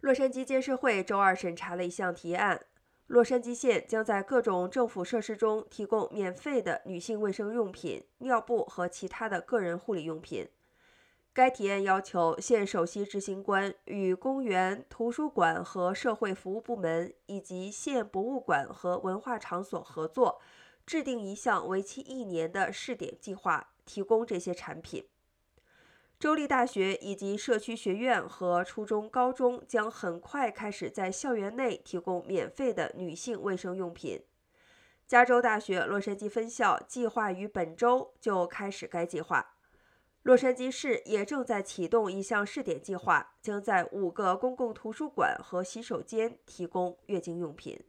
洛杉矶监事会周二审查了一项提案，洛杉矶县将在各种政府设施中提供免费的女性卫生用品、尿布和其他的个人护理用品。该提案要求县首席执行官与公园、图书馆和社会服务部门以及县博物馆和文化场所合作，制定一项为期一年的试点计划，提供这些产品。州立大学以及社区学院和初中、高中将很快开始在校园内提供免费的女性卫生用品。加州大学洛杉矶分校计划于本周就开始该计划。洛杉矶市也正在启动一项试点计划，将在五个公共图书馆和洗手间提供月经用品。